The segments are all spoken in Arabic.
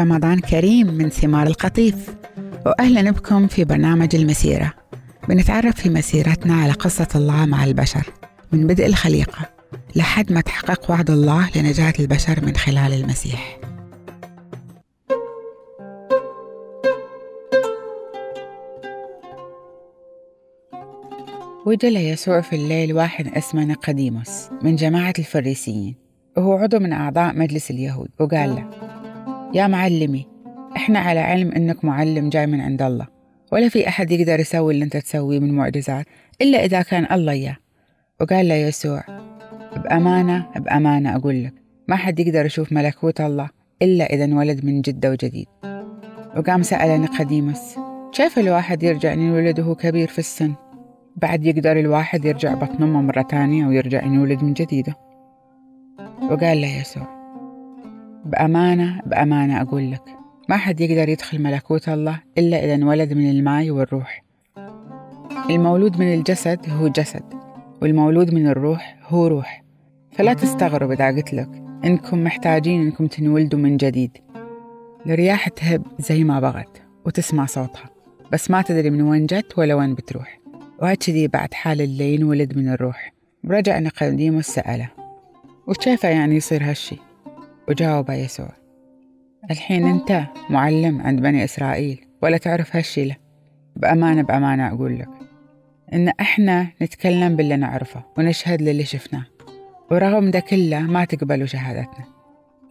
رمضان كريم من ثمار القطيف. وأهلا بكم في برنامج المسيرة. بنتعرف في مسيرتنا على قصة الله مع البشر من بدء الخليقة لحد ما تحقق وعد الله لنجاة البشر من خلال المسيح. وجل يسوع في الليل واحد اسمه نقديموس من جماعة الفريسيين. وهو عضو من أعضاء مجلس اليهود. وقال له يا معلمي إحنا على علم إنك معلم جاي من عند الله. ولا في أحد يقدر يسوي اللي أنت تسويه من معجزات إلا إذا كان الله إياه. وقال له يسوع بأمانة بأمانة أقول لك ما حد يقدر يشوف ملكوت الله إلا إذا انولد من جدة وجديد. وقام سأل نقديموس كيف الواحد يرجع ينولد وهو كبير في السن؟ بعد يقدر الواحد يرجع بطن أمه مرة تانية ويرجع ينولد من جديدة. وقال له يسوع بأمانة بأمانة أقول لك ما حد يقدر يدخل ملكوت الله إلا إذا انولد من الماء والروح. المولود من الجسد هو جسد والمولود من الروح هو روح. فلا تستغرب إذا قلت لك إنكم محتاجين إنكم تنولدوا من جديد. الرياح تهب زي ما بغت وتسمع صوتها بس ما تدري من وين جت ولا وين بتروح. وهكذي بعد حال اللي ينولد من الروح. رجع نقديموس سأله وكيف يعني يصير هالشي؟ وجاوب يسوع. الحين أنت معلم عند بني إسرائيل ولا تعرف هالشي له. بأمانة بأمانة أقول لك إن إحنا نتكلم باللي نعرفه ونشهد للي شفناه. ورغم ده كله ما تقبلوا شهادتنا.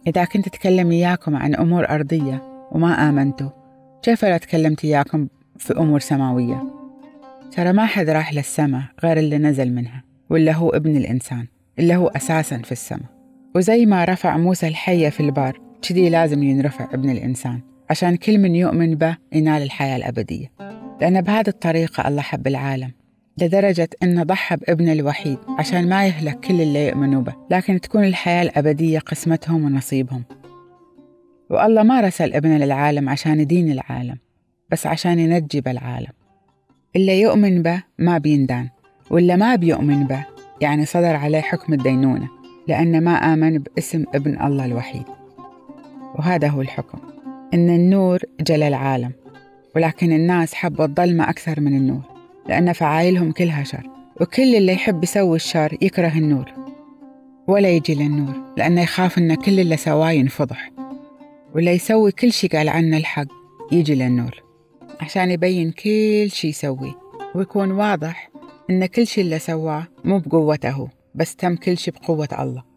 إذا كنت أتكلم إياكم عن أمور أرضية وما آمنتوا كيف لا تكلمت إياكم في أمور سماوية؟ ترى ما حد راح للسماء غير اللي نزل منها واللي هو ابن الإنسان اللي هو أساسا في السماء. وزي ما رفع موسى الحية في البار كذي لازم ينرفع ابن الإنسان عشان كل من يؤمن به ينال الحياة الأبدية. لأن بهذه الطريقة الله حب العالم لدرجة أنه ضحى بابن الوحيد عشان ما يهلك كل اللي يؤمنوا به لكن تكون الحياة الأبدية قسمتهم ونصيبهم. والله ما رسل ابنه للعالم عشان يدين العالم بس عشان ينجي بالعالم اللي يؤمن به ما بيندان واللي ما بيؤمن به يعني صدر عليه حكم الدينونة. لأن ما آمن باسم ابن الله الوحيد. وهذا هو الحكم إن النور جل العالم ولكن الناس حبوا الظلمة أكثر من النور لأن فعايلهم كلها شر وكل اللي يحب يسوي الشر يكره النور ولا يجي للنور لأنه يخاف إن كل اللي سواه ينفضح واللي يسوي كل شي قال عنه الحق يجي للنور عشان يبين كل شي يسويه ويكون واضح إن كل شي اللي سواه مو بقوته بس تم كل شي بقوة الله.